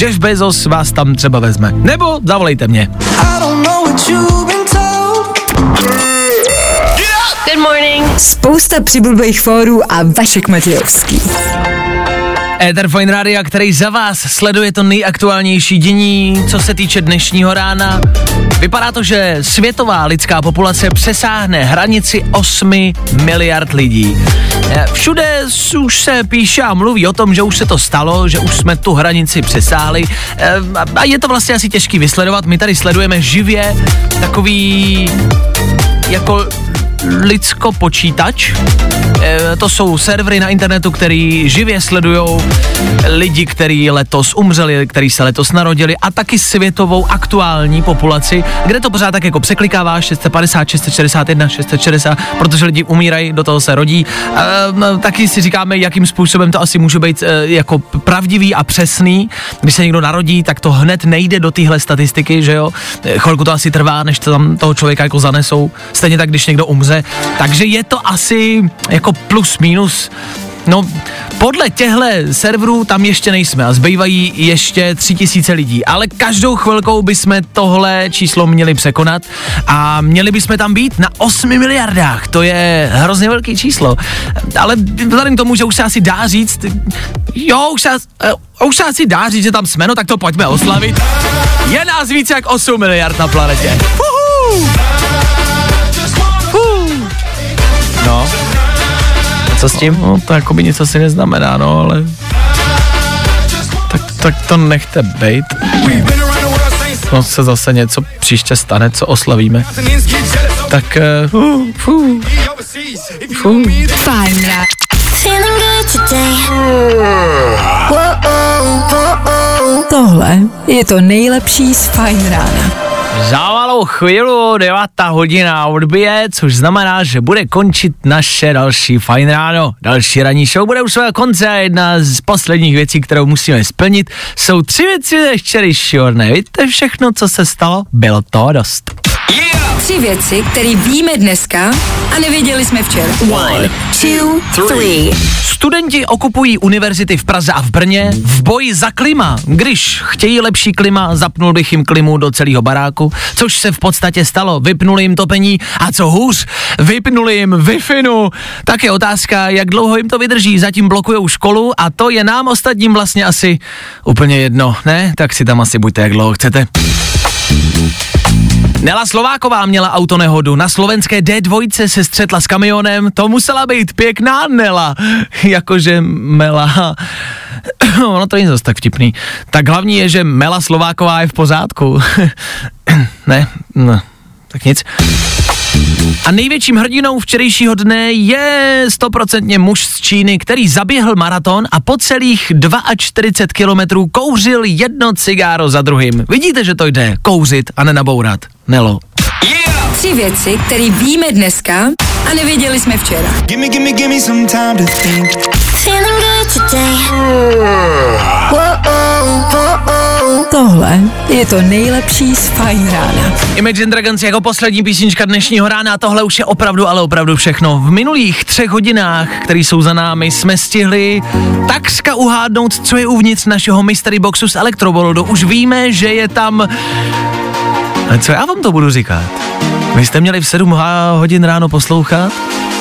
Jeff Bezos vás tam třeba vezme. Nebo zavolejte mě. Good morning. Spousta přibulbých fórů a Vašek Matějovský. Ether Fine Radio, který za vás sleduje to nejaktuálnější dění, co se týče dnešního rána. Vypadá to, že světová lidská populace přesáhne hranici 8 miliard lidí. Eh, Všude už se píše a mluví o tom, že už se to stalo, že už jsme tu hranici přesáhli Eh, a- je to vlastně asi těžký vysledovat. My tady sledujeme živě takový jako lidsko-počítač. E, to jsou servery na internetu, který živě sledují lidi, kteří letos umřeli, kteří se letos narodili a taky světovou aktuální populaci, kde to pořád tak jako překlikává 650, 661, 660, protože lidi umírají, do toho se rodí. E, no, taky si říkáme, jakým způsobem to asi může být e, jako pravdivý a přesný. Když se někdo narodí, tak to hned nejde do téhle statistiky, že jo. E, Chvilku to asi trvá, než to tam toho člověka jako zanesou. Stejně tak, když někdo umře. Takže je to asi jako plus minus No, podle těchto serverů tam ještě nejsme a zbývají ještě tři tisíce lidí, ale každou chvilkou bychom tohle číslo měli překonat a měli bychom tam být na 8 miliardách, to je hrozně velký číslo, ale vzhledem k tomu, že už se asi dá říct, jo, už se, uh, už se asi dá říct, že tam jsme, no tak to pojďme oslavit. Je nás více jak 8 miliard na planetě. Uhu. Co s tím? No, to jako by nic asi neznamená, no, ale... Tak, tak to nechte bejt. No se zase něco příště stane, co oslavíme. Tak... Uh. Fajn good today. Tohle je to nejlepší z Fajn rána. Za malou chvíli 9 hodina odbije, což znamená, že bude končit naše další fajn ráno. Další ranní show bude už svého konce a jedna z posledních věcí, kterou musíme splnit, jsou tři věci ještě šiorné. Víte všechno, co se stalo? Bylo to dost. Tři věci, které víme dneska a nevěděli jsme včera. One, two, three. Studenti okupují univerzity v Praze a v Brně v boji za klima. Když chtějí lepší klima, zapnul bych jim klimu do celého baráku, což se v podstatě stalo. Vypnuli jim topení a co hůř, vypnuli jim wi Tak je otázka, jak dlouho jim to vydrží. Zatím blokují školu a to je nám ostatním vlastně asi úplně jedno, ne? Tak si tam asi buďte, jak dlouho chcete. Nela Slováková měla autonehodu. Na slovenské D2 se střetla s kamionem. To musela být pěkná Nela. Jakože Mela. ono to není zase tak vtipný. Tak hlavní je, že Mela Slováková je v pořádku. ne, no, tak nic. A největším hrdinou včerejšího dne je stoprocentně muž z Číny, který zaběhl maraton a po celých 42 kilometrů kouřil jedno cigáro za druhým. Vidíte, že to jde, kouřit a nenabourat. Nelo. Tři věci, které víme dneska a nevěděli jsme včera. Gimme, gimme, gimme some time to think. Feeling good today. Tohle je to nejlepší z Fajn rána. Imagine Dragons jako poslední písnička dnešního rána, tohle už je opravdu, ale opravdu všechno. V minulých třech hodinách, které jsou za námi, jsme stihli takřka uhádnout, co je uvnitř našeho mystery boxu z Electroboldu. Už víme, že je tam... Ale co já vám to budu říkat? Vy jste měli v 7 ha- hodin ráno poslouchat?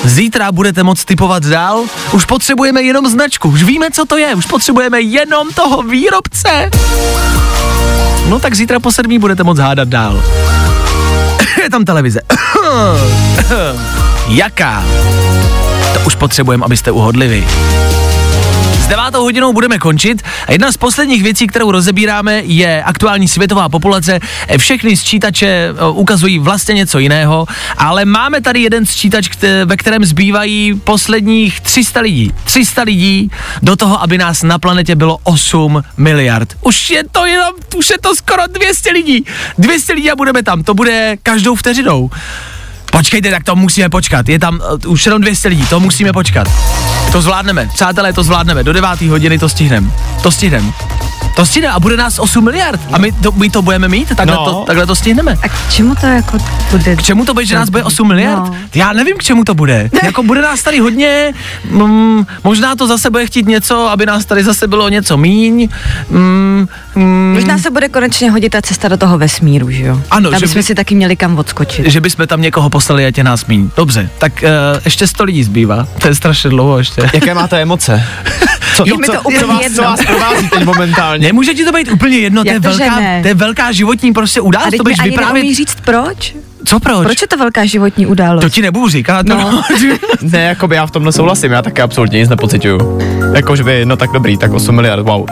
Zítra budete moct typovat dál? Už potřebujeme jenom značku, už víme, co to je, už potřebujeme jenom toho výrobce. No tak zítra po sedmí budete moc hádat dál. je tam televize. Jaká? To už potřebujeme, abyste uhodli vy. Devátou hodinou budeme končit a jedna z posledních věcí, kterou rozebíráme, je aktuální světová populace. E, Všechny sčítače e, ukazují vlastně něco jiného, ale máme tady jeden sčítač, ve kterém zbývají posledních 300 lidí. 300 lidí do toho, aby nás na planetě bylo 8 miliard. Už je to jenom, už je to skoro 200 lidí. 200 lidí a budeme tam, to bude každou vteřinou. Počkejte, tak to musíme počkat. Je tam uh, už jenom 200 lidí, to musíme počkat. To zvládneme, přátelé, to zvládneme. Do 9. hodiny to stihneme. To stihneme. To stihneme a bude nás 8 miliard. A my to, my to budeme mít, takhle, No. to, takhle to stihneme. A k čemu to jako bude? K čemu to bude, že nás bude 8 miliard? No. Já nevím, k čemu to bude. Jako bude nás tady hodně, mm, možná to zase bude chtít něco, aby nás tady zase bylo něco míň. Mm, mm, Možná se bude konečně hodit ta cesta do toho vesmíru, že jo? Ano, Aby že jsme by- si taky měli kam odskočit. že bychom tam někoho poslali, ať je nás míň. Dobře, tak uh, ještě 100 lidí zbývá. To je strašně dlouho ještě. Jaké máte emoce? Co, Je mi to co, úplně co, vás, jedno. co vás provází teď momentálně? Nemůže ti to být úplně jedno, to je, velká, to je velká životní prostě A událost, teď to mi budeš ani vyprávět. říct proč? Co proč? Proč je to velká životní událost? To ti nebudu říkat. No. No. Ne, jakoby já v tomhle souhlasím, já taky absolutně nic nepocituju. Jako, že by, no tak dobrý, tak 8 miliard, wow.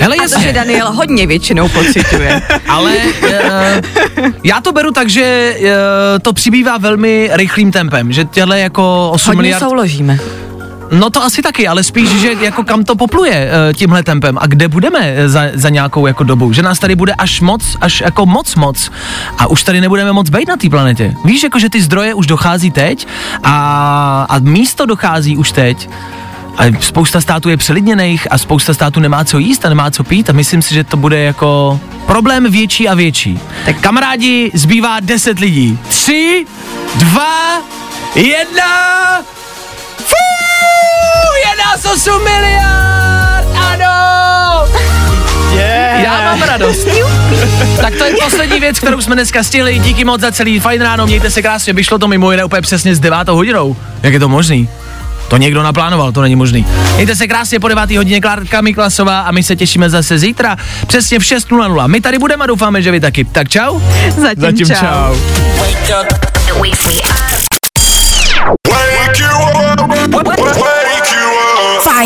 Hele, A to, že jasně, Daniel hodně většinou pocituje. ale uh, já to beru tak, že uh, to přibývá velmi rychlým tempem, že těhle jako 8 hodně miliard... souložíme. No to asi taky, ale spíš, že jako kam to popluje uh, tímhle tempem a kde budeme eh, za, za nějakou jako dobu, že nás tady bude až moc, až jako moc moc a už tady nebudeme moc být na té planetě. Víš, jako že ty zdroje už dochází teď a, a místo dochází už teď a spousta států je přelidněných a spousta států nemá co jíst a nemá co pít a myslím si, že to bude jako problém větší a větší. Tak kamarádi, zbývá 10 lidí. Tři, dva, jedna... Nás 8 miliard, ano! Yeah. Já mám radost. tak to je poslední věc, kterou jsme dneska stihli. Díky moc za celý fajn ráno, mějte se krásně, vyšlo to mimo jiné úplně přesně s devátou hodinou. Jak je to možný? To někdo naplánoval, to není možný. Mějte se krásně po 9. hodině Klárka Miklasová a my se těšíme zase zítra přesně v 6.00. My tady budeme a doufáme, že vy taky. Tak čau. Zatím, Zatím čau. čau.